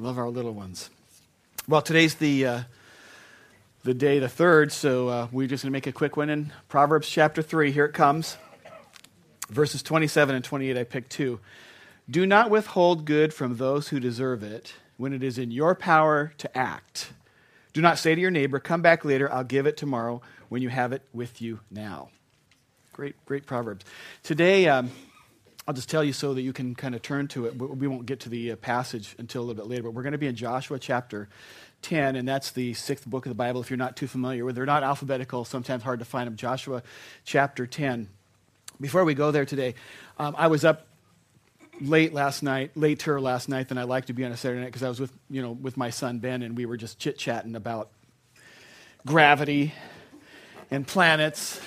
Love our little ones. Well, today's the uh, the day, the third, so uh, we're just going to make a quick one in Proverbs chapter 3. Here it comes. Verses 27 and 28, I picked two. Do not withhold good from those who deserve it when it is in your power to act. Do not say to your neighbor, Come back later, I'll give it tomorrow when you have it with you now. Great, great Proverbs. Today, um, I'll just tell you so that you can kind of turn to it. We won't get to the uh, passage until a little bit later, but we're going to be in Joshua chapter 10, and that's the sixth book of the Bible. If you're not too familiar with, they're not alphabetical, sometimes hard to find them. Joshua chapter 10. Before we go there today, um, I was up late last night, later last night than I like to be on a Saturday night because I was with you know with my son Ben, and we were just chit chatting about gravity and planets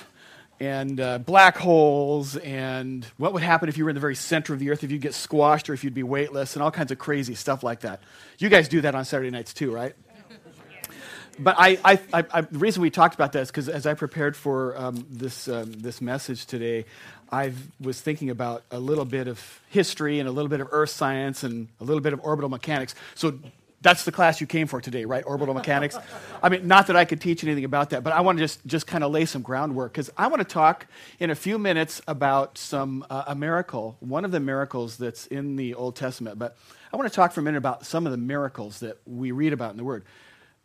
and uh, black holes and what would happen if you were in the very center of the earth if you'd get squashed or if you'd be weightless and all kinds of crazy stuff like that you guys do that on saturday nights too right but I, I, I, the reason we talked about that is because as I prepared for um, this, um, this message today, I was thinking about a little bit of history and a little bit of earth science and a little bit of orbital mechanics. So that's the class you came for today, right? Orbital mechanics. I mean, not that I could teach anything about that, but I want to just, just kind of lay some groundwork because I want to talk in a few minutes about some uh, a miracle, one of the miracles that's in the Old Testament. But I want to talk for a minute about some of the miracles that we read about in the Word.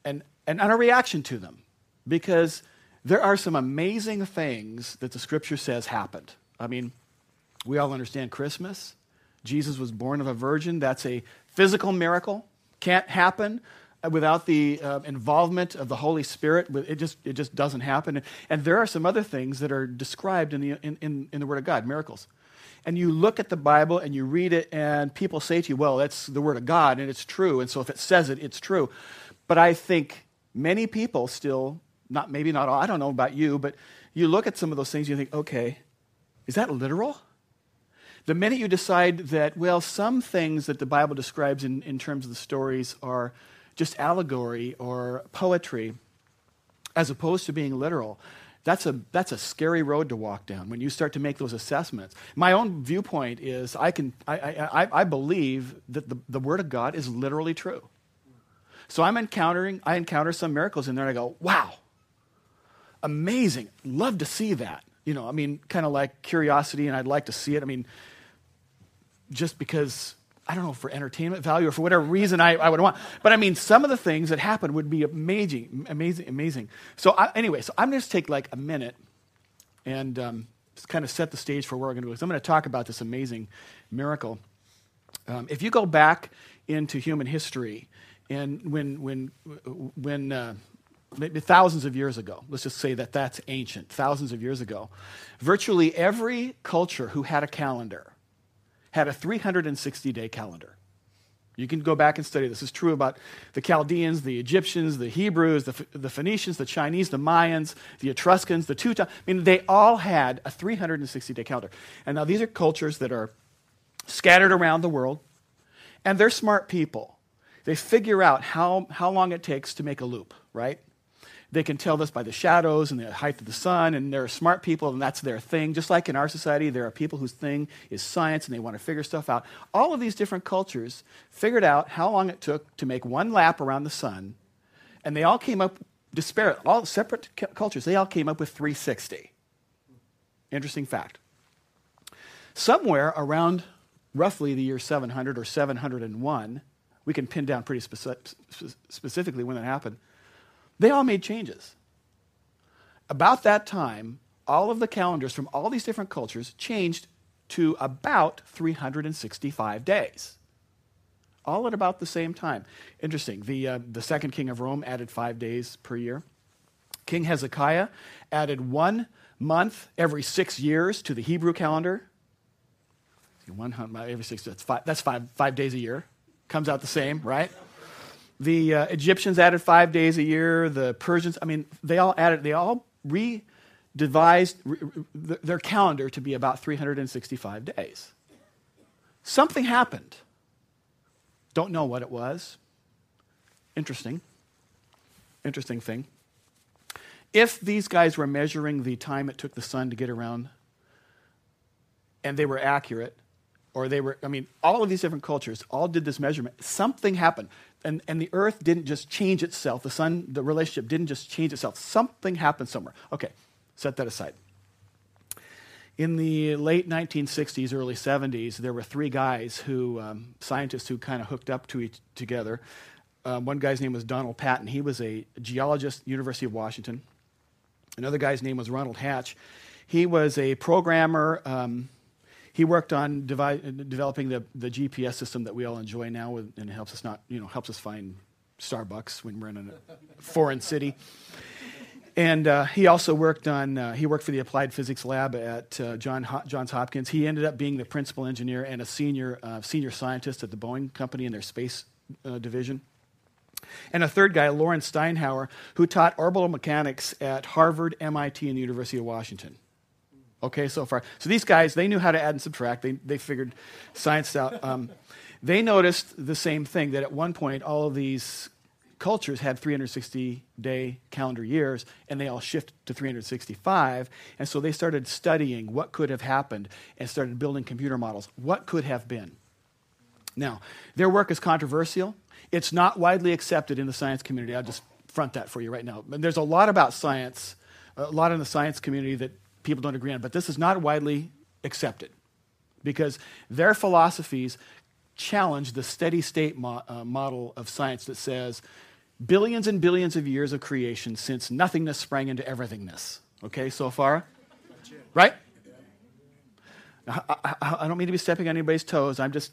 And and, a reaction to them because there are some amazing things that the scripture says happened. I mean, we all understand Christmas. Jesus was born of a virgin. That's a physical miracle. Can't happen without the uh, involvement of the Holy Spirit. It just, it just doesn't happen. And there are some other things that are described in the, in, in, in the Word of God, miracles. And you look at the Bible and you read it, and people say to you, well, that's the Word of God, and it's true. And so if it says it, it's true. But I think many people still, not maybe not all, I don't know about you, but you look at some of those things, you think, okay, is that literal? The minute you decide that, well, some things that the Bible describes in, in terms of the stories are just allegory or poetry, as opposed to being literal, that's a, that's a scary road to walk down when you start to make those assessments. My own viewpoint is I, can, I, I, I believe that the, the Word of God is literally true. So I'm encountering, I encounter some miracles in there and I go, wow, amazing. Love to see that. You know, I mean, kind of like curiosity and I'd like to see it. I mean, just because, I don't know, for entertainment value or for whatever reason I, I would want. But I mean, some of the things that happen would be amazing, amazing, amazing. So I, anyway, so I'm going to take like a minute and um, kind of set the stage for where we're going to go. So I'm going to talk about this amazing miracle. Um, if you go back into human history, and when, when, when uh, maybe thousands of years ago, let's just say that that's ancient, thousands of years ago, virtually every culture who had a calendar had a 360 day calendar. You can go back and study. This is true about the Chaldeans, the Egyptians, the Hebrews, the, the Phoenicians, the Chinese, the Mayans, the Etruscans, the Teutons. I mean, they all had a 360 day calendar. And now these are cultures that are scattered around the world, and they're smart people. They figure out how, how long it takes to make a loop, right? They can tell this by the shadows and the height of the sun, and they're smart people, and that's their thing. Just like in our society, there are people whose thing is science and they want to figure stuff out. All of these different cultures figured out how long it took to make one lap around the sun, and they all came up, disparate, all separate cultures, they all came up with 360. Interesting fact. Somewhere around roughly the year 700 or 701, we can pin down pretty speci- specifically when that happened. They all made changes. About that time, all of the calendars from all these different cultures changed to about 365 days. All at about the same time. Interesting. The, uh, the second king of Rome added five days per year. King Hezekiah added one month every six years to the Hebrew calendar. One every six, that's five, that's five, five days a year comes out the same, right? The uh, Egyptians added five days a year. The Persians, I mean, they all added, they all redevised re- their calendar to be about 365 days. Something happened. Don't know what it was. Interesting. Interesting thing. If these guys were measuring the time it took the sun to get around and they were accurate, or they were, I mean, all of these different cultures all did this measurement. Something happened. And, and the earth didn't just change itself. The sun, the relationship didn't just change itself. Something happened somewhere. Okay, set that aside. In the late 1960s, early 70s, there were three guys who, um, scientists who kind of hooked up to each together. Um, one guy's name was Donald Patten. He was a geologist, University of Washington. Another guy's name was Ronald Hatch. He was a programmer. Um, he worked on devi- developing the, the GPS system that we all enjoy now, with, and helps us not, you know, helps us find Starbucks when we're in a foreign city. And uh, he also worked on, uh, he worked for the Applied Physics Lab at uh, John Ho- Johns Hopkins. He ended up being the principal engineer and a senior, uh, senior scientist at the Boeing company in their space uh, division. And a third guy, Lawrence Steinhauer, who taught orbital mechanics at Harvard, MIT, and the University of Washington. Okay, so far. So these guys, they knew how to add and subtract. They, they figured science out. Um, they noticed the same thing that at one point, all of these cultures had 360 day calendar years, and they all shift to 365. And so they started studying what could have happened and started building computer models. What could have been? Now, their work is controversial. It's not widely accepted in the science community. I'll just front that for you right now. And there's a lot about science, a lot in the science community that people don't agree on, but this is not widely accepted because their philosophies challenge the steady state mo- uh, model of science that says billions and billions of years of creation since nothingness sprang into everythingness. Okay, so far? Right? I, I, I, don't mean to be stepping on anybody's toes. I'm just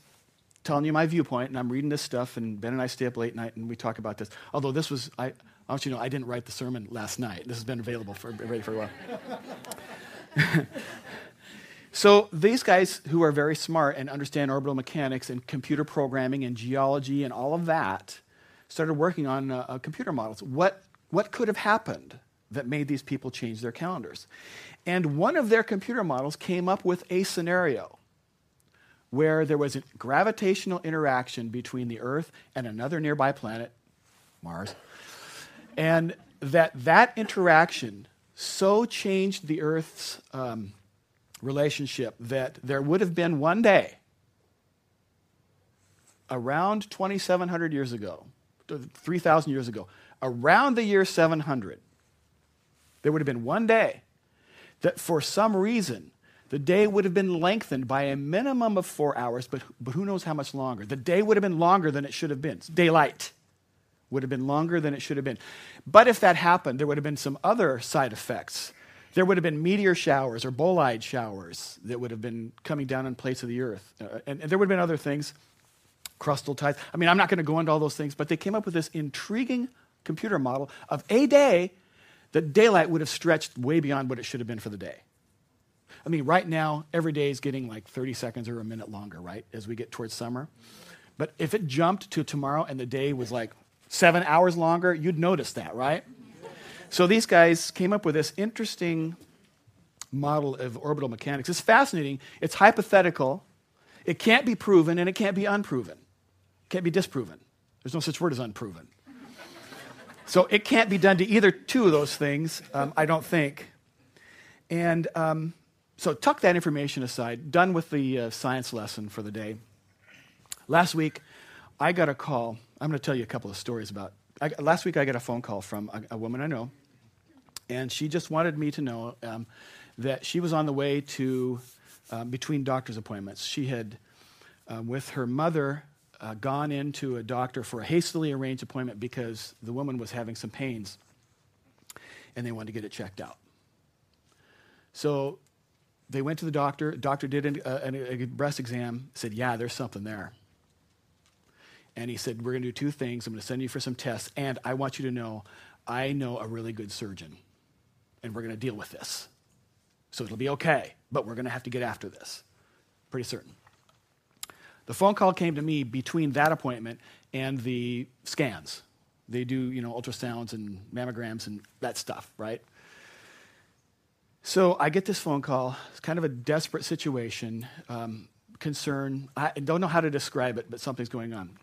telling you my viewpoint, and I'm reading this stuff, and Ben and I stay up late night and we talk about this. Although this was, I, I want you to know, I didn't write the sermon last night. This has been available for, ready for a while. so these guys who are very smart and understand orbital mechanics and computer programming and geology and all of that started working on uh, uh, computer models. What, what could have happened that made these people change their calendars? And one of their computer models came up with a scenario where there was a gravitational interaction between the Earth and another nearby planet, Mars, and that that interaction so changed the Earth's um, relationship that there would have been one day, around 2,700 years ago, 3,000 years ago, around the year 700, there would have been one day that for some reason the day would have been lengthened by a minimum of four hours, but, but who knows how much longer. The day would have been longer than it should have been. It's daylight would have been longer than it should have been. But if that happened, there would have been some other side effects. There would have been meteor showers or bolide showers that would have been coming down in place of the earth. Uh, and, and there would have been other things, crustal tides. I mean, I'm not going to go into all those things, but they came up with this intriguing computer model of a day that daylight would have stretched way beyond what it should have been for the day. I mean, right now, every day is getting like 30 seconds or a minute longer, right, as we get towards summer. But if it jumped to tomorrow and the day was like seven hours longer, you'd notice that, right? So these guys came up with this interesting model of orbital mechanics. It's fascinating. It's hypothetical. It can't be proven and it can't be unproven. It can't be disproven. There's no such word as unproven. So it can't be done to either two of those things, um, I don't think. And um, so tuck that information aside. Done with the uh, science lesson for the day. Last week, I got a call I'm going to tell you a couple of stories about. I, last week, I got a phone call from a, a, woman I know, and she just wanted me to know um, that she was on the way to um, between doctor's appointments. She had, um, with her mother, uh, gone into a doctor for a hastily arranged appointment because the woman was having some pains, and they wanted to get it checked out. So they went to the doctor. Doctor did a, a, a breast exam. Said, "Yeah, there's something there." And he said, We're going to do two things. I'm going to send you for some tests, and I want you to know I know a really good surgeon, and we're going to deal with this. So it'll be okay, but we're going to have to get after this. Pretty certain. The phone call came to me between that appointment and the scans. They do, you know, ultrasounds and mammograms and that stuff, right? So I get this phone call. It's kind of a desperate situation, um, concern. I don't know how to describe it, but something's going on.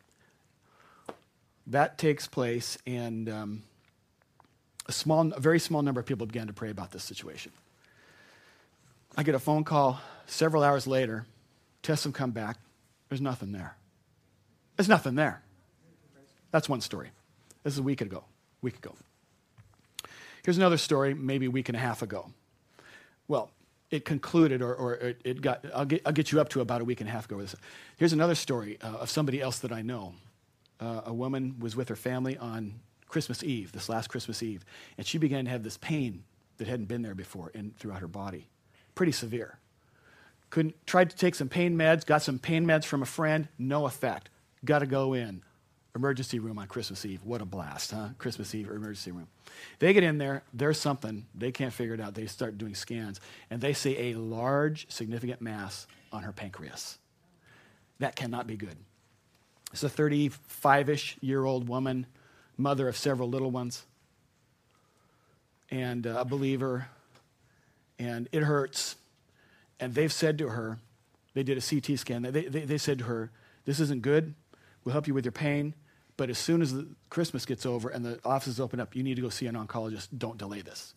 That takes place, and um, a small, a very small number of people began to pray about this situation. I get a phone call several hours later Tests them come back. There's nothing there. There's nothing there. That's one story. This is a week ago. Week ago. Here's another story, maybe a week and a half ago. Well, it concluded, or, or it, it got, I'll get, I'll get you up to about a week and a half ago. Here's another story uh, of somebody else that I know. Uh, a woman was with her family on Christmas Eve, this last Christmas Eve, and she began to have this pain that hadn't been there before in, throughout her body. Pretty severe. Couldn't, tried to take some pain meds, got some pain meds from a friend, no effect. Got to go in. Emergency room on Christmas Eve. What a blast, huh? Christmas Eve emergency room. They get in there, there's something, they can't figure it out. They start doing scans, and they see a large, significant mass on her pancreas. That cannot be good. It's a 35 ish year old woman, mother of several little ones, and uh, a believer, and it hurts. And they've said to her, they did a CT scan, they, they, they said to her, This isn't good. We'll help you with your pain. But as soon as the Christmas gets over and the offices open up, you need to go see an oncologist. Don't delay this.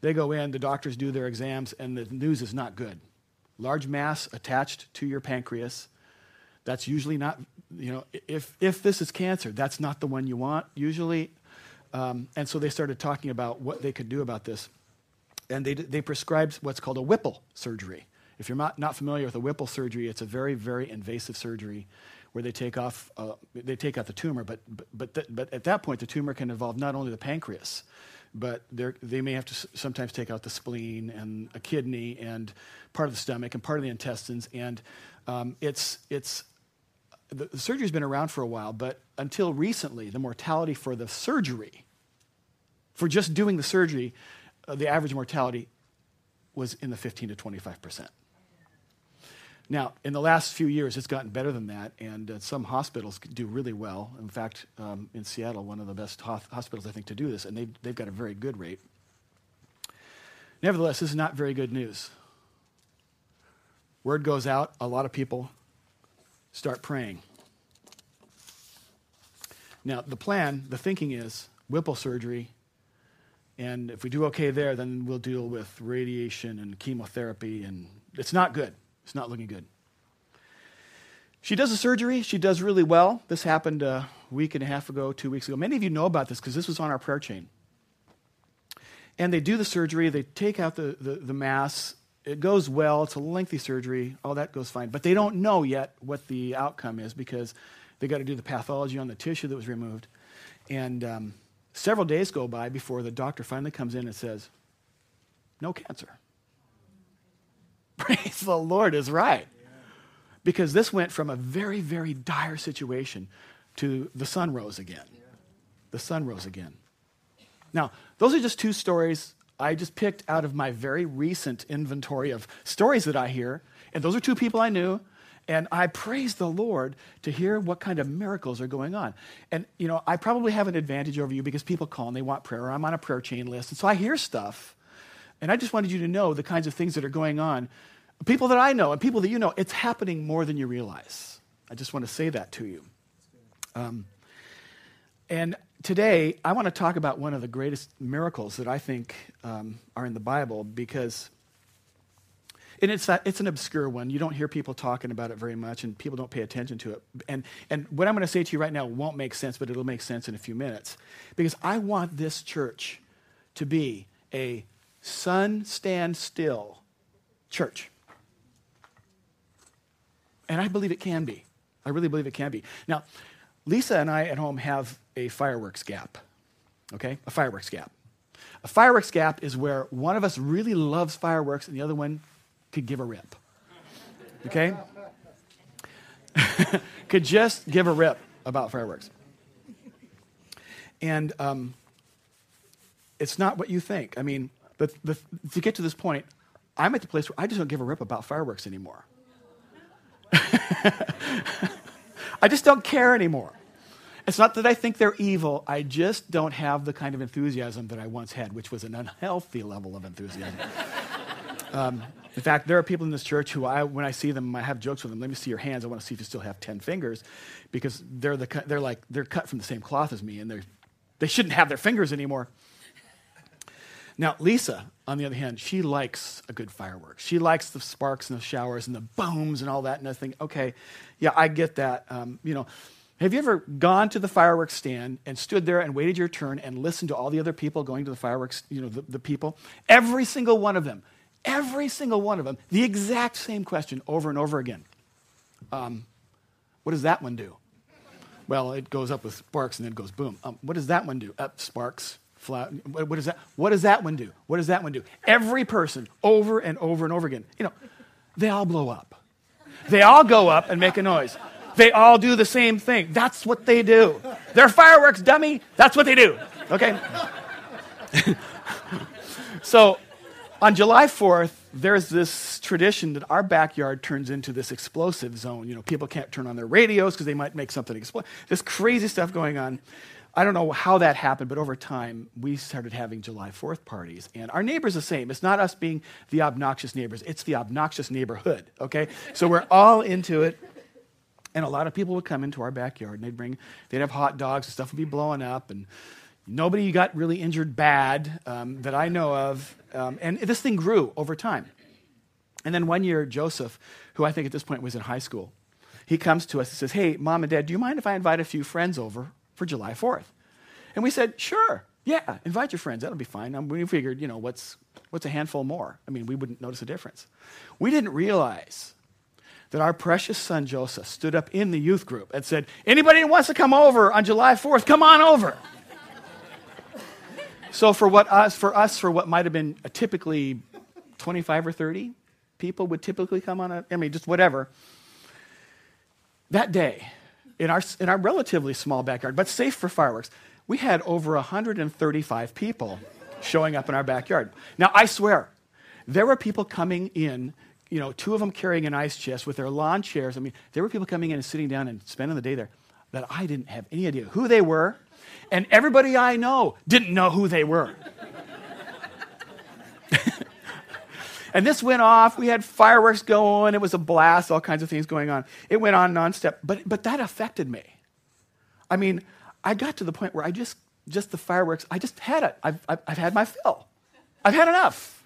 They go in, the doctors do their exams, and the news is not good. Large mass attached to your pancreas. That's usually not, you know, if, if this is cancer, that's not the one you want, usually. Um, and so they started talking about what they could do about this. And they, they prescribed what's called a Whipple surgery. If you're not, not familiar with a Whipple surgery, it's a very, very invasive surgery where they take off uh, they take out the tumor, but but but, th- but at that point the tumor can involve not only the pancreas, but they may have to s- sometimes take out the spleen and a kidney and part of the stomach and part of the intestines, and um, it's it's the, the surgery's been around for a while, but until recently, the mortality for the surgery, for just doing the surgery, uh, the average mortality was in the 15 to 25 percent. Now, in the last few years, it's gotten better than that, and uh, some hospitals do really well. In fact, um, in Seattle, one of the best ho- hospitals, I think, to do this, and they've, they've got a very good rate. Nevertheless, this is not very good news. Word goes out, a lot of people start praying. Now, the plan, the thinking is Whipple surgery, and if we do okay there, then we'll deal with radiation and chemotherapy, and it's not good. It's not looking good. She does a surgery. She does really well. This happened a week and a half ago, two weeks ago. Many of you know about this because this was on our prayer chain. And they do the surgery, they take out the, the, the, mass. It goes well. It's a lengthy surgery. All that goes fine. But they don't know yet what the outcome is because they got to do the pathology on the tissue that was removed. And um, several days go by before the doctor finally comes in and says, No cancer. Praise the Lord is right. Because this went from a very, very dire situation to the sun rose again. The sun rose again. Now, those are just two stories I just picked out of my very recent inventory of stories that I hear. And those are two people I knew. And I praise the Lord to hear what kind of miracles are going on. And, you know, I probably have an advantage over you because people call and they want prayer. or I'm on a prayer chain list. And so I hear stuff. And I just wanted you to know the kinds of things that are going on people that I know and people that you know, it's happening more than you realize. I just want to say that to you. Um, and today, I want to talk about one of the greatest miracles that I think um, are in the Bible because, and it's, that, it's an obscure one. You don't hear people talking about it very much, and people don't pay attention to it. And, and what I'm going to say to you right now won't make sense, but it'll make sense in a few minutes. Because I want this church to be a sun stand still church. And I believe it can be. I really believe it can be. Now, Lisa and I at home have a fireworks gap, okay? A fireworks gap. A fireworks gap is where one of us really loves fireworks and the other one could give a rip, okay? could just give a rip about fireworks. And um, it's not what you think. I mean, the, the, to get to this point, I'm at the place where I just don't give a rip about fireworks anymore. I just don't care anymore. It's not that I think they're evil. I just don't have the kind of enthusiasm that I once had, which was an unhealthy level of enthusiasm. um, in fact, there are people in this church who, I, when I see them, I have jokes with them. Let me see your hands. I want to see if you still have ten fingers, because they're the they're like they're cut from the same cloth as me, and they shouldn't have their fingers anymore. Now, Lisa, on the other hand, she likes a good fireworks. She likes the sparks and the showers and the booms and all that. And I think, okay, yeah, I get that. Um, you know, have you ever gone to the fireworks stand and stood there and waited your turn and listened to all the other people going to the fireworks, you know, the, the people? Every single one of them, every single one of them, the exact same question over and over again. Um, what does that one do? Well, it goes up with sparks and then it goes boom. Um, what does that one do? Up sparks, flat. What, what, does that, what does that one do? What does that one do? Every person over and over and over again. You know, they all blow up. They all go up and make a noise. They all do the same thing. That's what they do. They're fireworks, dummy. That's what they do. Okay? so on July 4th, there's this tradition that our backyard turns into this explosive zone. You know, people can't turn on their radios because they might make something explode. This crazy stuff going on. I don't know how that happened, but over time, we started having July 4th parties. And our neighbors the same. It's not us being the obnoxious neighbors, it's the obnoxious neighborhood, okay? So we're all into it. And a lot of people would come into our backyard and they'd bring, they'd have hot dogs and stuff would be blowing up. And nobody got really injured bad um, that I know of. Um, and this thing grew over time. And then one year, Joseph, who I think at this point was in high school, he comes to us and says, Hey, mom and dad, do you mind if I invite a few friends over for July 4th? And we said, Sure. Yeah, invite your friends. That'll be fine. And we figured, you know, what's, what's a handful more? I mean, we wouldn't notice a difference. We didn't realize that our precious son Joseph stood up in the youth group and said, Anybody that wants to come over on July 4th, come on over. so for what us, for us, for what might have been a typically 25 or 30 people would typically come on a, I mean, just whatever. That day, in our, in our relatively small backyard, but safe for fireworks, we had over 135 people showing up in our backyard. Now, I swear, there were people coming in you know, two of them carrying an ice chest with their lawn chairs. I mean, there were people coming in and sitting down and spending the day there that I didn't have any idea who they were. And everybody I know didn't know who they were. And this went off. We had fireworks going. It was a blast, all kinds of things going on. It went on nonstop. But, but that affected me. I mean, I got to the point where I just, just the fireworks, I just had it. I've, I've, I've had my fill. I've had enough.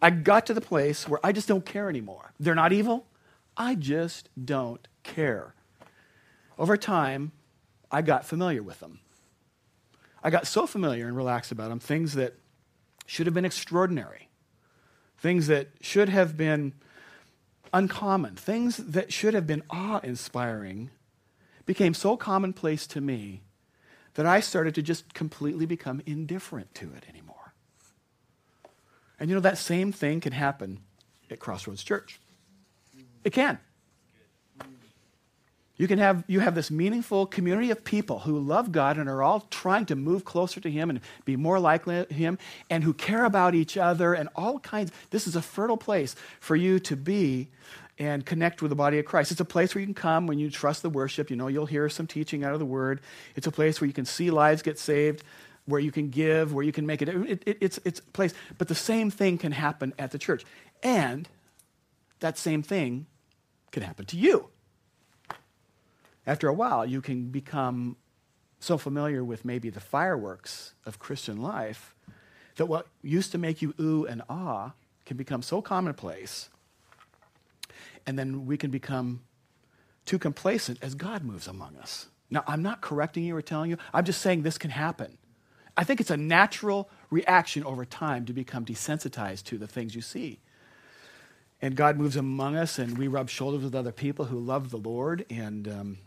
I got to the place where I just don't care anymore. They're not evil. I just don't care. Over time, I got familiar with them. I got so familiar and relaxed about them, things that should have been extraordinary, things that should have been uncommon, things that should have been awe inspiring, became so commonplace to me that I started to just completely become indifferent to it anymore. And you know, that same thing can happen at Crossroads Church. It can. You can have you have this meaningful community of people who love God and are all trying to move closer to Him and be more like Him and who care about each other and all kinds. This is a fertile place for you to be and connect with the body of Christ. It's a place where you can come when you trust the worship. You know, you'll hear some teaching out of the Word. It's a place where you can see lives get saved where you can give, where you can make it. it, it it's, it's a place. But the same thing can happen at the church. And that same thing can happen to you. After a while, you can become so familiar with maybe the fireworks of Christian life that what used to make you ooh and ah can become so commonplace. And then we can become too complacent as God moves among us. Now, I'm not correcting you or telling you, I'm just saying this can happen. I think it's a natural reaction over time to become desensitized to the things you see. And God moves among us, and we rub shoulders with other people who love the Lord and um,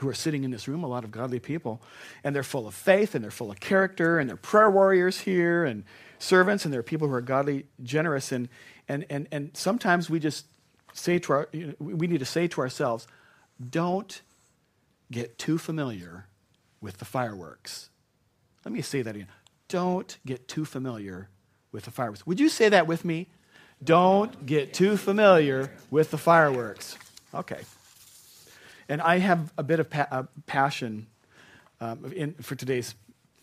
who are sitting in this room, a lot of godly people. And they're full of faith, and they're full of character, and they're prayer warriors here, and servants, and they're people who are godly, generous. And, and, and, and sometimes we just say to our, you know, we need to say to ourselves, don't get too familiar with the fireworks let me say that again. Don't get too familiar with the fireworks. Would you say that with me? Don't get too familiar with the fireworks. Okay. And I have a bit of pa- uh, passion um, in, for today's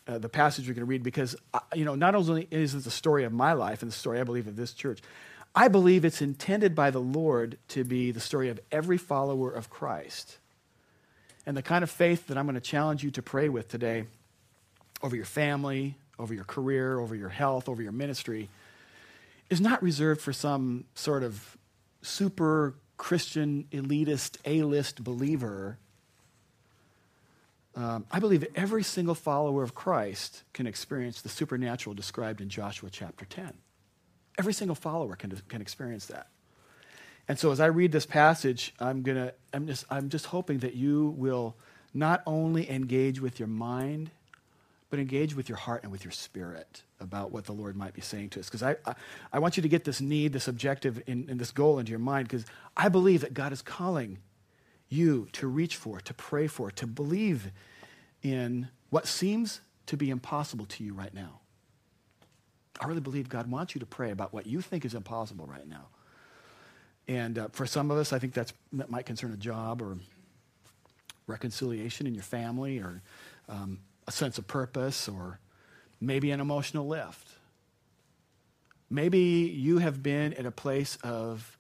uh, the passage we're going to read because uh, you know not only is it the story of my life and the story I believe of this church, I believe it's intended by the Lord to be the story of every follower of Christ. And the kind of faith that I'm going to challenge you to pray with today over your family, over your career, over your health, over your ministry, is not reserved for some sort of super Christian, elitist, A list believer. Um, I believe every single follower of Christ can experience the supernatural described in Joshua chapter 10. Every single follower can, can experience that. And so as I read this passage, I'm gonna I'm just I'm just hoping that you will not only engage with your mind, but engage with your heart and with your spirit about what the Lord might be saying to us. Because I, I, I, want you to get this need, this objective, and this goal into your mind, because I believe that God is calling you to reach for, to pray for, to believe in what seems to be impossible to you right now. I really believe God wants you to pray about what you think is impossible right now. And uh, for some of us, I think that might concern a job or reconciliation in your family or um, a sense of purpose or maybe an emotional lift. Maybe you have been in a place of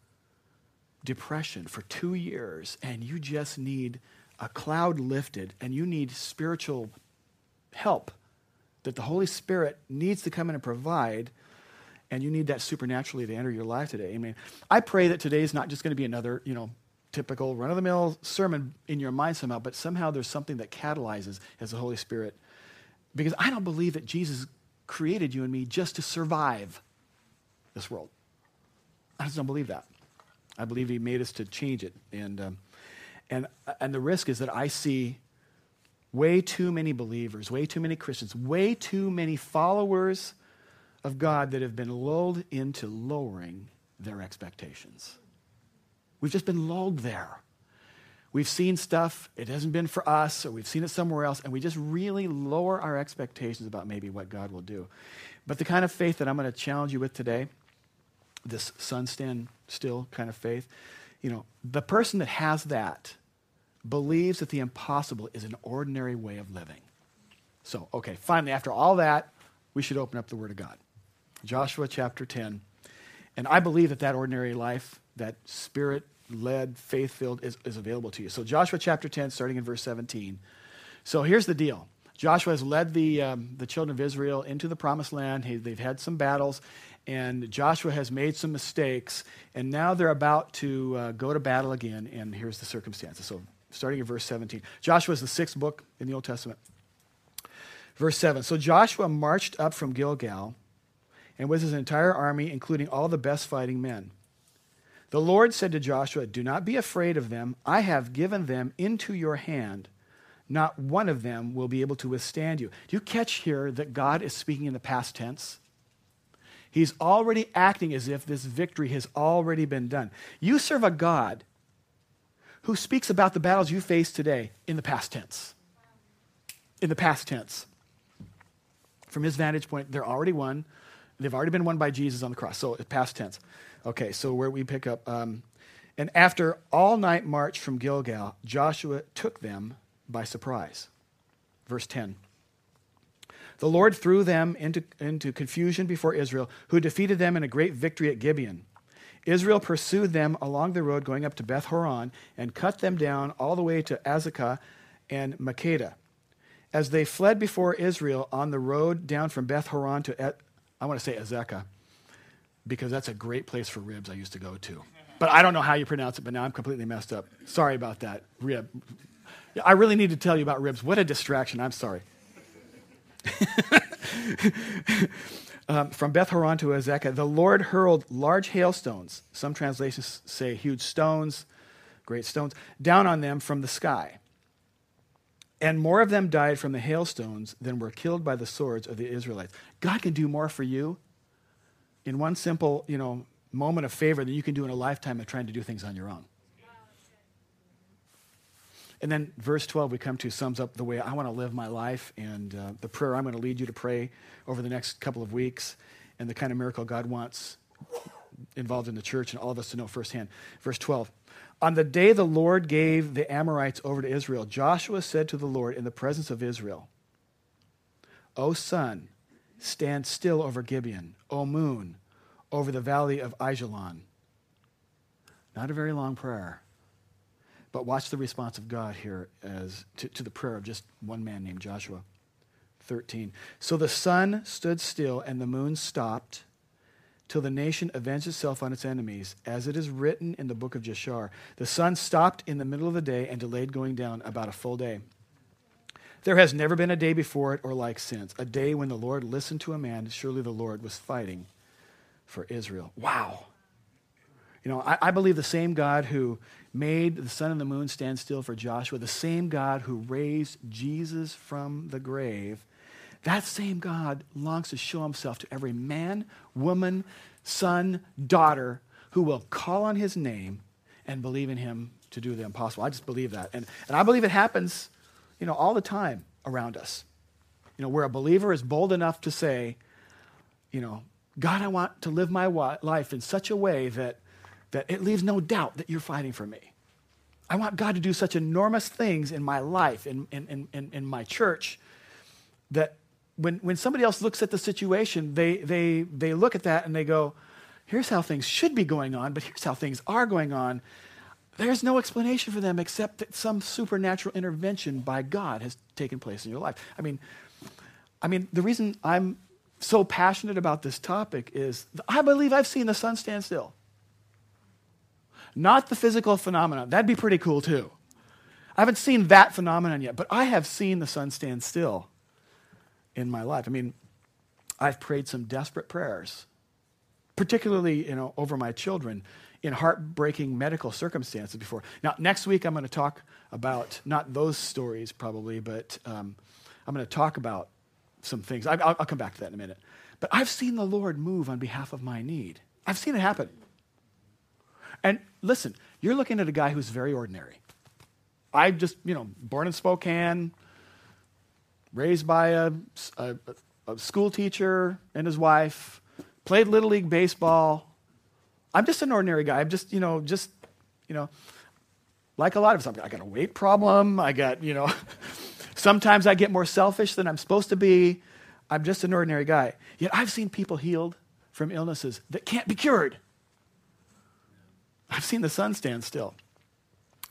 depression for two years and you just need a cloud lifted and you need spiritual help that the Holy Spirit needs to come in and provide and you need that supernaturally to enter your life today. I mean, I pray that today is not just going to be another, you know, typical run of the mill sermon in your mind somehow, but somehow there's something that catalyzes as the Holy Spirit. Because I don't believe that Jesus created you and me just to survive this world. I just don't believe that. I believe He made us to change it. And, um, and, and the risk is that I see way too many believers, way too many Christians, way too many followers of God that have been lulled into lowering their expectations. We've just been lulled there. We've seen stuff, it hasn't been for us, or we've seen it somewhere else, and we just really lower our expectations about maybe what God will do. But the kind of faith that I'm going to challenge you with today, this sun stand still kind of faith, you know, the person that has that believes that the impossible is an ordinary way of living. So, okay, finally, after all that, we should open up the Word of God. Joshua chapter 10. And I believe that that ordinary life, that spirit led, faith filled, is, is available to you. So, Joshua chapter 10, starting in verse 17. So, here's the deal Joshua has led the, um, the children of Israel into the promised land. He, they've had some battles, and Joshua has made some mistakes, and now they're about to uh, go to battle again, and here's the circumstances. So, starting in verse 17. Joshua is the sixth book in the Old Testament. Verse 7 So Joshua marched up from Gilgal and with his entire army, including all the best fighting men. The Lord said to Joshua, Do not be afraid of them. I have given them into your hand. Not one of them will be able to withstand you. Do you catch here that God is speaking in the past tense? He's already acting as if this victory has already been done. You serve a God who speaks about the battles you face today in the past tense. In the past tense. From his vantage point, they're already won. They've already been won by Jesus on the cross. So past tense. Okay, so where we pick up. Um, and after all night march from Gilgal, Joshua took them by surprise. Verse 10. The Lord threw them into, into confusion before Israel, who defeated them in a great victory at Gibeon. Israel pursued them along the road going up to Beth Horon and cut them down all the way to Azekah and Makkedah. As they fled before Israel on the road down from Beth Horon to I want to say Azekah because that's a great place for ribs I used to go to. But I don't know how you pronounce it, but now I'm completely messed up. Sorry about that. Rib. I really need to tell you about ribs. What a distraction. I'm sorry. um, from Beth Horon to Azekah, the Lord hurled large hailstones, some translations say huge stones, great stones, down on them from the sky. And more of them died from the hailstones than were killed by the swords of the Israelites. God can do more for you in one simple, you know, moment of favor than you can do in a lifetime of trying to do things on your own. And then verse 12 we come to sums up the way I want to live my life and uh, the prayer I'm going to lead you to pray over the next couple of weeks and the kind of miracle God wants involved in the church and all of us to know firsthand. Verse 12 on the day the Lord gave the Amorites over to Israel, Joshua said to the Lord in the presence of Israel, O sun, stand still over Gibeon. O moon, over the valley of Ajalon. Not a very long prayer. But watch the response of God here as to, to the prayer of just one man named Joshua. 13. So the sun stood still and the moon stopped till the nation avenged itself on its enemies, as it is written in the book of Jashar. The sun stopped in the middle of the day and delayed going down about a full day. There has never been a day before it or like since, a day when the Lord listened to a man. Surely the Lord was fighting for Israel. Wow. You know, I, I, believe the same God who made the sun and the moon stand still for Joshua, the same God who raised Jesus from the grave, that same God longs to show himself to every man, woman, son, daughter who will call on his name and believe in him to do the impossible. I just believe that. And, and I believe it happens, you know, all the time around us. You know, where a believer is bold enough to say, you know, God, I want to live my life in such a way that, that it leaves no doubt that you're fighting for me. I want God to do such enormous things in my life, in, in, in, in my church, that when, when somebody else looks at the situation, they, they, they look at that and they go, here's how things should be going on, but here's how things are going on. There's no explanation for them except that some supernatural intervention by God has taken place in your life. I mean, I mean, the reason I'm so passionate about this topic is I believe I've seen the sun stand still. Not the physical phenomenon. That'd be pretty cool too. I haven't seen that phenomenon yet, but I have seen the sun stand still in my life. I mean, I've prayed some desperate prayers, particularly you know, over my children in heartbreaking medical circumstances before. Now, next week I'm going to talk about not those stories probably, but um, I'm going to talk about some things. I, will I'll come back to that in a minute. But I've seen the Lord move on behalf of my need. I've seen it happen. And listen, you're looking at a guy who's very ordinary. I just, you know, born in Spokane, raised by a, a, a school teacher and his wife, played Little League Baseball. I'm just an ordinary guy. I'm just, you know, just, you know, like a lot of us. I got a weight problem. I got, you know, sometimes I get more selfish than I'm supposed to be. I'm just an ordinary guy. Yet I've seen people healed from illnesses that can't be cured. I've seen the sun stand still.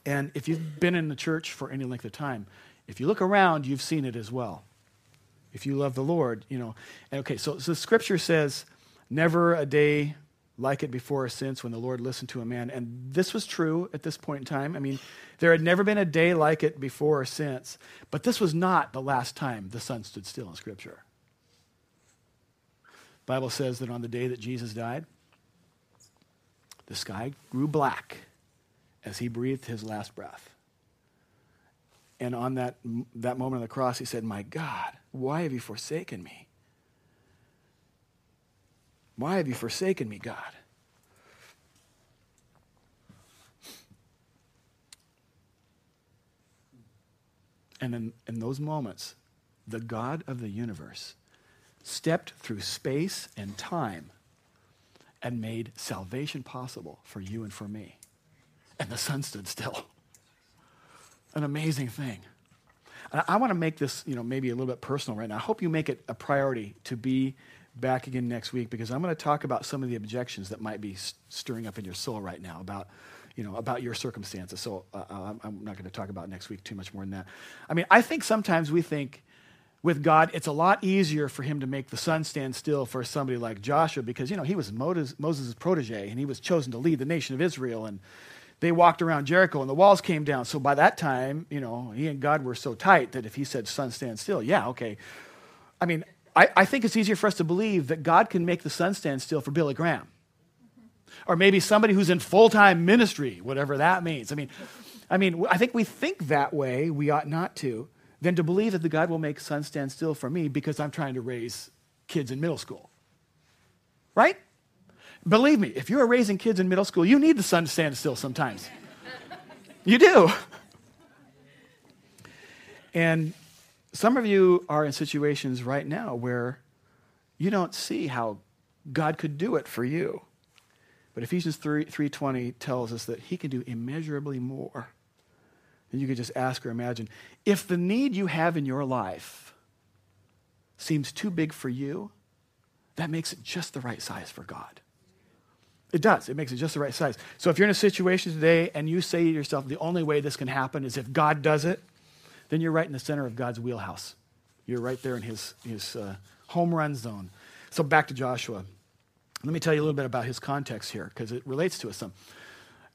And if you've been in the church for any length of time, if you look around, you've seen it as well. If you love the Lord, you know. And Okay, so, so scripture says, never a day like it before or since when the Lord listened to a man. And this was true at this point in time. I mean, there had never been a day like it before or since. But this was not the last time the sun stood still in Scripture. The Bible says that on the day that Jesus died, the sky grew black as he breathed his last breath. And on that, that moment on the cross, he said, My God, why have you forsaken me? Why have you forsaken me, God? And in, in those moments, the God of the universe stepped through space and time and made salvation possible for you and for me. And the sun stood still an amazing thing. And I, want to make this, you know, maybe a little bit personal right now. I hope you make it a priority to be back again next week because I'm going to talk about some of the objections that might be stirring up in your soul right now about, you know, about your circumstances. So uh, uh I'm not going to talk about next week too much more than that. I mean, I think sometimes we think with God, it's a lot easier for him to make the sun stand still for somebody like Joshua because, you know, he was Moses' protege and he was chosen to lead the nation of Israel. And, they walked around Jericho and the walls came down. So by that time, you know, he and God were so tight that if he said, sun, stand still, yeah, okay. I mean, I, I think it's easier for us to believe that God can make the sun stand still for Billy Graham. Or maybe somebody who's in full time ministry, whatever that means. I mean, I mean, I think we think that way, we ought not to, than to believe that the God will make sun stand still for me because I'm trying to raise kids in middle school. Right? Believe me, if you're raising kids in middle school, you need the sun to stand still sometimes. you do. And some of you are in situations right now where you don't see how God could do it for you. But Ephesians 3, 3.20 tells us that he can do immeasurably more than you could just ask or imagine. If the need you have in your life seems too big for you, that makes it just the right size for God. It does. It makes it just the right size. So if you're in a situation today and you say to yourself, the only way this can happen is if God does it, then you're right in the center of God's wheelhouse. You're right there in his, his uh, home run zone. So back to Joshua. Let me tell you a little bit about his context here because it relates to us some.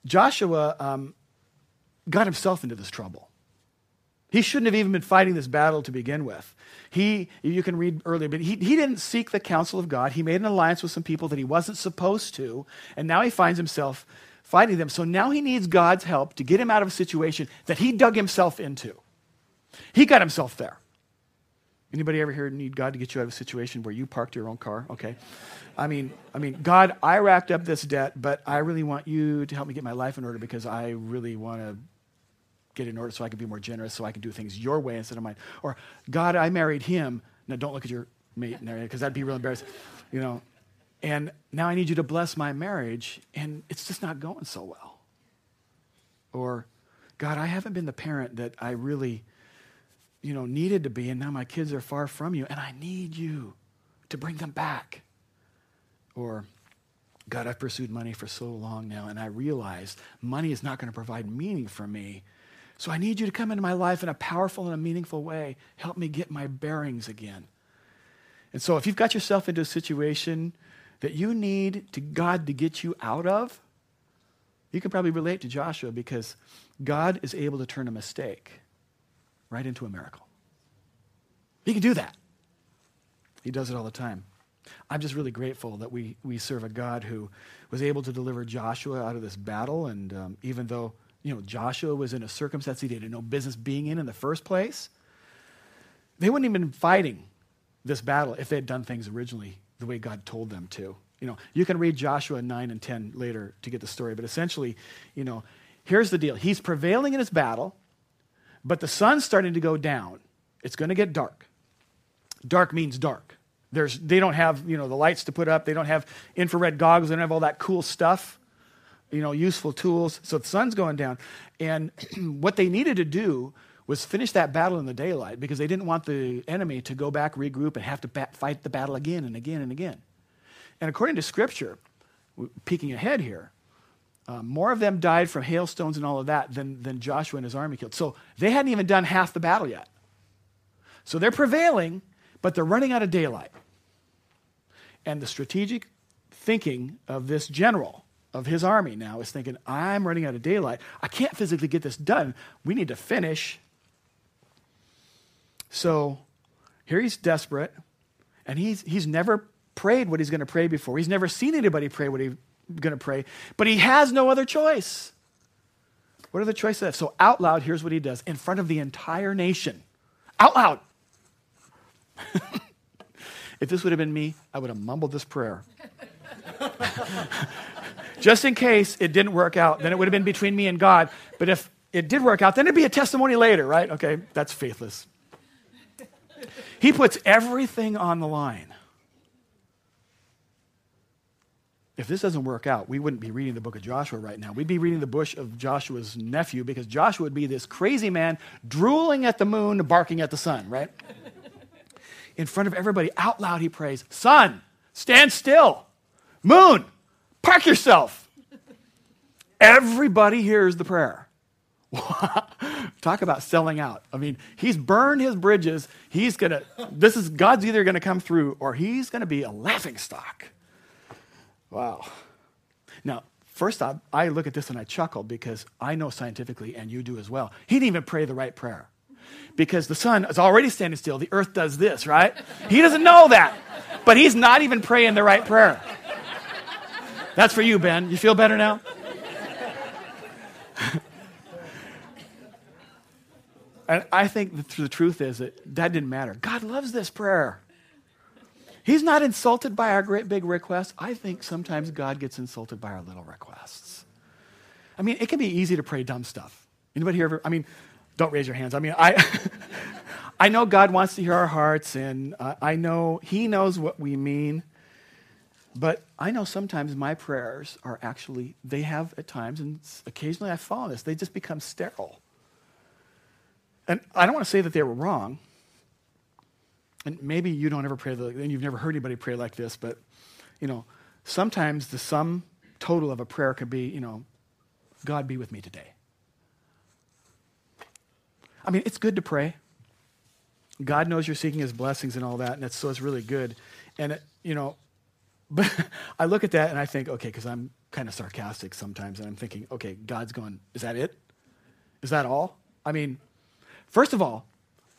Joshua um, got himself into this trouble. He shouldn't have even been fighting this battle to begin with. He, you can read earlier, but he, he didn't seek the counsel of God. He made an alliance with some people that he wasn't supposed to, and now he finds himself fighting them. So now he needs God's help to get him out of a situation that he dug himself into. He got himself there. Anybody ever here need God to get you out of a situation where you parked your own car? Okay. I mean, I mean, God, I racked up this debt, but I really want you to help me get my life in order because I really want to get in order so I can be more generous, so I can do things your way instead of mine. Or, God, I married him. Now, don't look at your mate there because that'd be real embarrassing, you know. And now I need you to bless my marriage, and it's just not going so well. Or, God, I haven't been the parent that I really you know, needed to be, and now my kids are far from you, and I need you to bring them back. Or, God, I've pursued money for so long now, and I realize money is not going to provide meaning for me. So I need you to come into my life in a powerful and a meaningful way. Help me get my bearings again. And so if you've got yourself into a situation that you need to God to get you out of, you can probably relate to Joshua because God is able to turn a mistake right into a miracle. He can do that. He does it all the time. I'm just really grateful that we, we serve a God who was able to deliver Joshua out of this battle. And um, even though, you know, Joshua was in a circumstance he had no business being in in the first place, they wouldn't even been fighting this battle if they had done things originally the way God told them to. You know, you can read Joshua 9 and 10 later to get the story, but essentially, you know, here's the deal. He's prevailing in his battle. But the sun's starting to go down. It's going to get dark. Dark means dark. There's, they don't have you know, the lights to put up. They don't have infrared goggles. They don't have all that cool stuff, you know, useful tools. So the sun's going down. And what they needed to do was finish that battle in the daylight because they didn't want the enemy to go back, regroup, and have to bat- fight the battle again and again and again. And according to Scripture, peeking ahead here, uh, more of them died from hailstones and all of that than, than Joshua and his army killed. So they hadn't even done half the battle yet. So they're prevailing, but they're running out of daylight. And the strategic thinking of this general, of his army now, is thinking, I'm running out of daylight. I can't physically get this done. We need to finish. So here he's desperate, and he's, he's never prayed what he's going to pray before. He's never seen anybody pray what he going to pray, but he has no other choice. What are the choices? So, out loud, here's what he does in front of the entire nation. Out loud. if this would have been me, I would have mumbled this prayer. Just in case it didn't work out, then it would have been between me and God. But if it did work out, then it'd be a testimony later, right? Okay, that's faithless. He puts everything on the line. If this doesn't work out, we wouldn't be reading the book of Joshua right now. We'd be reading the bush of Joshua's nephew because Joshua would be this crazy man drooling at the moon, barking at the sun, right? In front of everybody, out loud, he prays, Sun, stand still. Moon, park yourself. Everybody hears the prayer. Talk about selling out. I mean, he's burned his bridges. He's going to, this is, God's either going to come through or he's going to be a laughing stock. Wow. Now, first off, I look at this and I chuckle because I know scientifically, and you do as well, he didn't even pray the right prayer. Because the sun is already standing still, the earth does this, right? He doesn't know that, but he's not even praying the right prayer. That's for you, Ben. You feel better now? and I think the, the truth is that that didn't matter. God loves this prayer. He's not insulted by our great big requests. I think sometimes God gets insulted by our little requests. I mean, it can be easy to pray dumb stuff. Anybody here ever? I mean, don't raise your hands. I mean, I, I know God wants to hear our hearts, and uh, I know He knows what we mean. But I know sometimes my prayers are actually, they have at times, and occasionally I fall in this, they just become sterile. And I don't want to say that they were wrong and maybe you don't ever pray, and you've never heard anybody pray like this, but, you know, sometimes the sum total of a prayer could be, you know, God be with me today. I mean, it's good to pray. God knows you're seeking his blessings and all that, and it's, so it's really good. And, it, you know, but I look at that and I think, okay, because I'm kind of sarcastic sometimes, and I'm thinking, okay, God's going, is that it? Is that all? I mean, first of all,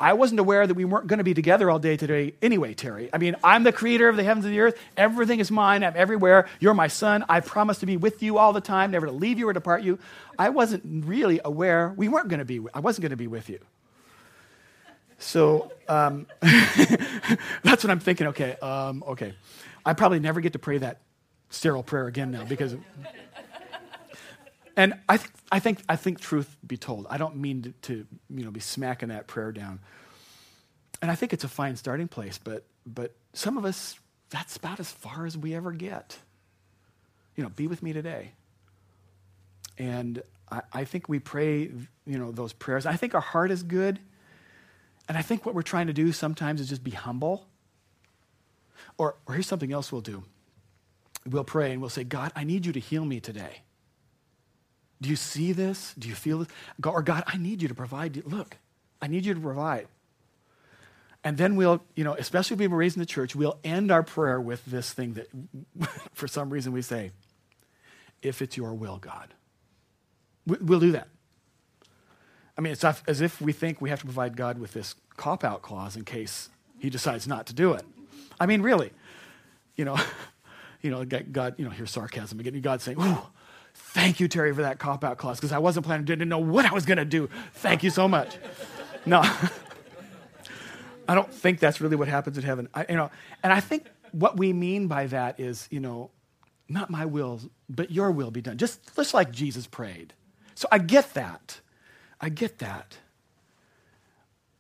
I wasn't aware that we weren't going to be together all day today anyway, Terry. I mean, I'm the creator of the heavens and the earth. Everything is mine. I'm everywhere. You're my son. I promise to be with you all the time, never to leave you or depart you. I wasn't really aware we weren't going to be, I wasn't going to be with you. So um, that's what I'm thinking. Okay, um, okay. I probably never get to pray that sterile prayer again now because. And I, th- I, think, I think truth be told, I don't mean to, to, you know, be smacking that prayer down. And I think it's a fine starting place, but, but some of us, that's about as far as we ever get. You know, be with me today. And I, I think we pray, you know, those prayers. I think our heart is good. And I think what we're trying to do sometimes is just be humble. Or, or here's something else we'll do we'll pray and we'll say, God, I need you to heal me today. Do you see this? Do you feel this? God, Or God, I need you to provide. Look, I need you to provide. And then we'll, you know, especially were raised in the church, we'll end our prayer with this thing that for some reason we say, if it's your will, God. We'll do that. I mean, it's as if we think we have to provide God with this cop out clause in case he decides not to do it. I mean, really, you know, you know, God, you know, here's sarcasm again. God saying, "Oh, thank you, Terry, for that cop out clause because I wasn't planning, didn't know what I was going to do. Thank you so much." No, I don't think that's really what happens in heaven. I, you know, and I think what we mean by that is, you know, not my will, but your will be done. Just, just like Jesus prayed. So I get that. I get that.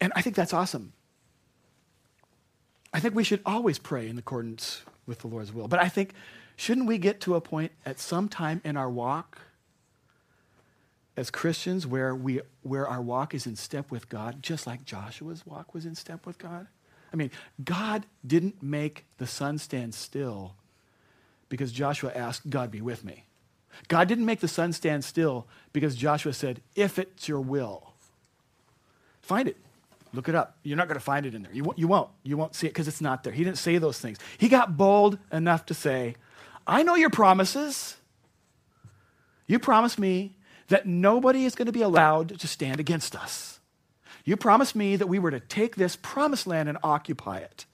And I think that's awesome. I think we should always pray in accordance with the Lord's will. But I think, shouldn't we get to a point at some time in our walk as Christians where, we, where our walk is in step with God, just like Joshua's walk was in step with God? I mean, God didn't make the sun stand still because Joshua asked, God be with me. God didn't make the sun stand still because Joshua said, if it's your will. Find it. Look it up. You're not going to find it in there. You won't. You won't, you won't see it because it's not there. He didn't say those things. He got bold enough to say, I know your promises. You promised me that nobody is going to be allowed to stand against us. You promised me that we were to take this promised land and occupy it.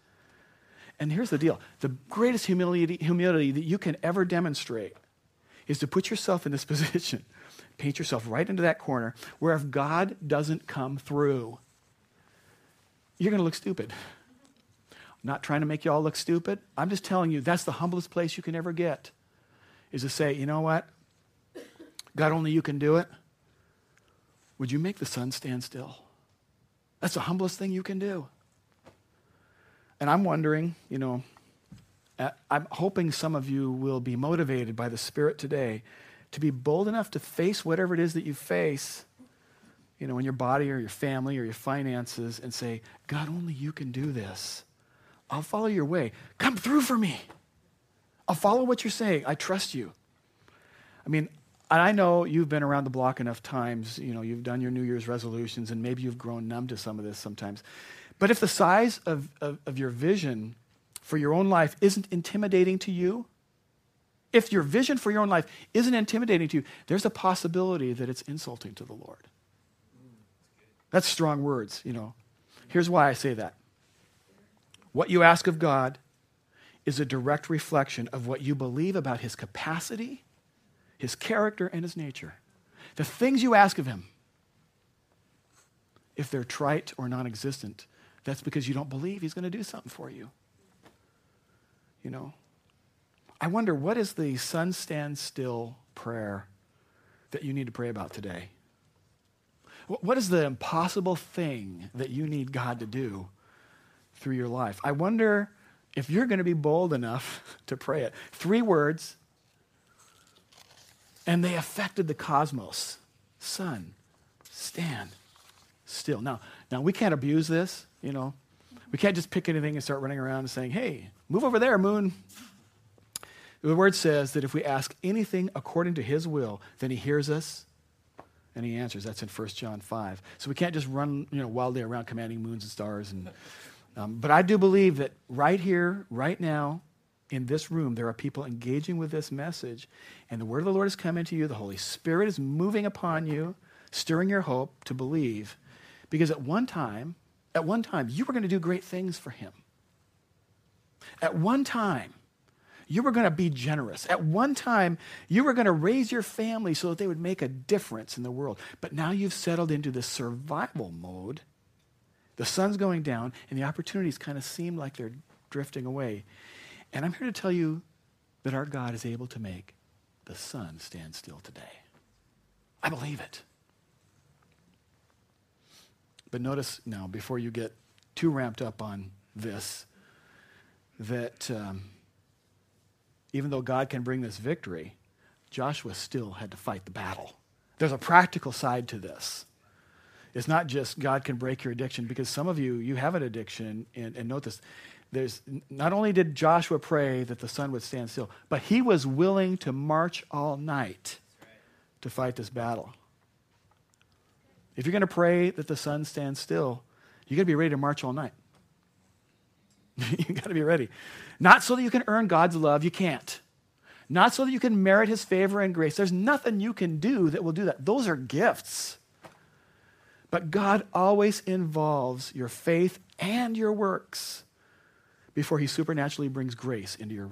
And here's the deal the greatest humility, humility that you can ever demonstrate is to put yourself in this position, paint yourself right into that corner where if God doesn't come through, you're going to look stupid. I'm not trying to make you all look stupid. I'm just telling you that's the humblest place you can ever get is to say, you know what? God, only you can do it. Would you make the sun stand still? That's the humblest thing you can do. And I'm wondering, you know, I'm hoping some of you will be motivated by the Spirit today to be bold enough to face whatever it is that you face you know, in your body or your family or your finances and say, God, only you can do this. I'll follow your way. Come through for me. I'll follow what you're saying. I trust you. I mean, I know you've been around the block enough times, you know, you've done your New Year's resolutions, and maybe you've grown numb to some of this sometimes. But if the size of, of, of your vision for your own life isn't intimidating to you, if your vision for your own life isn't intimidating to you, there's a possibility that it's insulting to the Lord. That's strong words, you know. Here's why I say that. What you ask of God is a direct reflection of what you believe about his capacity, his character, and his nature. The things you ask of him, if they're trite or non existent, that's because you don't believe he's going to do something for you. You know? I wonder what is the sun stand still prayer that you need to pray about today? What is the impossible thing that you need God to do through your life? I wonder if you're going to be bold enough to pray it. Three words, and they affected the cosmos. Sun, stand still. Now, now we can't abuse this, you know. We can't just pick anything and start running around and saying, hey, move over there, moon. The word says that if we ask anything according to his will, then he hears us And he answers. That's in 1 John 5. So we can't just run you know, wildly around commanding moons and stars. And, um, but I do believe that right here, right now, in this room, there are people engaging with this message, and the word of the Lord is coming to you. The Holy Spirit is moving upon you, stirring your hope to believe. Because at one time, at one time, you were going to do great things for him. At one time, you were going to be generous. At one time, you were going to raise your family so that they would make a difference in the world. But now you've settled into this survival mode. The sun's going down, and the opportunities kind of seem like they're drifting away. And I'm here to tell you that our God is able to make the sun stand still today. I believe it. But notice now, before you get too ramped up on this, that um, even though God can bring this victory, Joshua still had to fight the battle. There's a practical side to this. It's not just God can break your addiction, because some of you, you have an addiction, and, and note this. There's, not only did Joshua pray that the sun would stand still, but he was willing to march all night to fight this battle. If you're going to pray that the sun stands still, you got to be ready to march all night. you got to be ready. Not so that you can earn God's love, you can't. Not so that you can merit his favor and grace. There's nothing you can do that will do that. Those are gifts. But God always involves your faith and your works before he supernaturally brings grace into your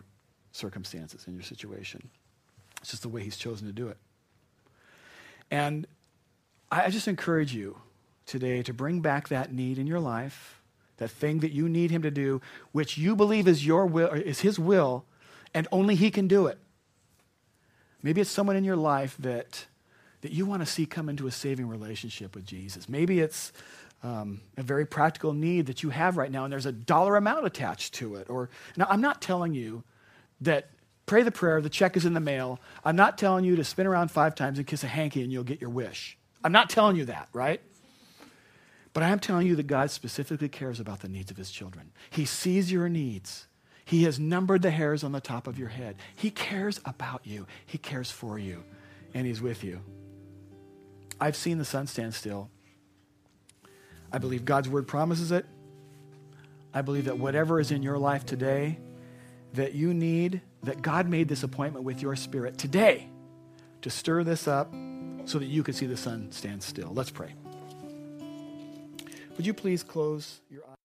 circumstances, in your situation. It's just the way he's chosen to do it. And I just encourage you today to bring back that need in your life, that thing that you need him to do, which you believe is your will, is his will, and only he can do it. Maybe it's someone in your life that, that you want to see come into a saving relationship with Jesus. Maybe it's um, a very practical need that you have right now, and there's a dollar amount attached to it. Or now, I'm not telling you that pray the prayer, the check is in the mail. I'm not telling you to spin around five times and kiss a hanky and you'll get your wish. I'm not telling you that, right? But I am telling you that God specifically cares about the needs of his children. He sees your needs. He has numbered the hairs on the top of your head. He cares about you. He cares for you. And he's with you. I've seen the sun stand still. I believe God's word promises it. I believe that whatever is in your life today that you need, that God made this appointment with your spirit today to stir this up so that you could see the sun stand still. Let's pray. Would you please close your eyes?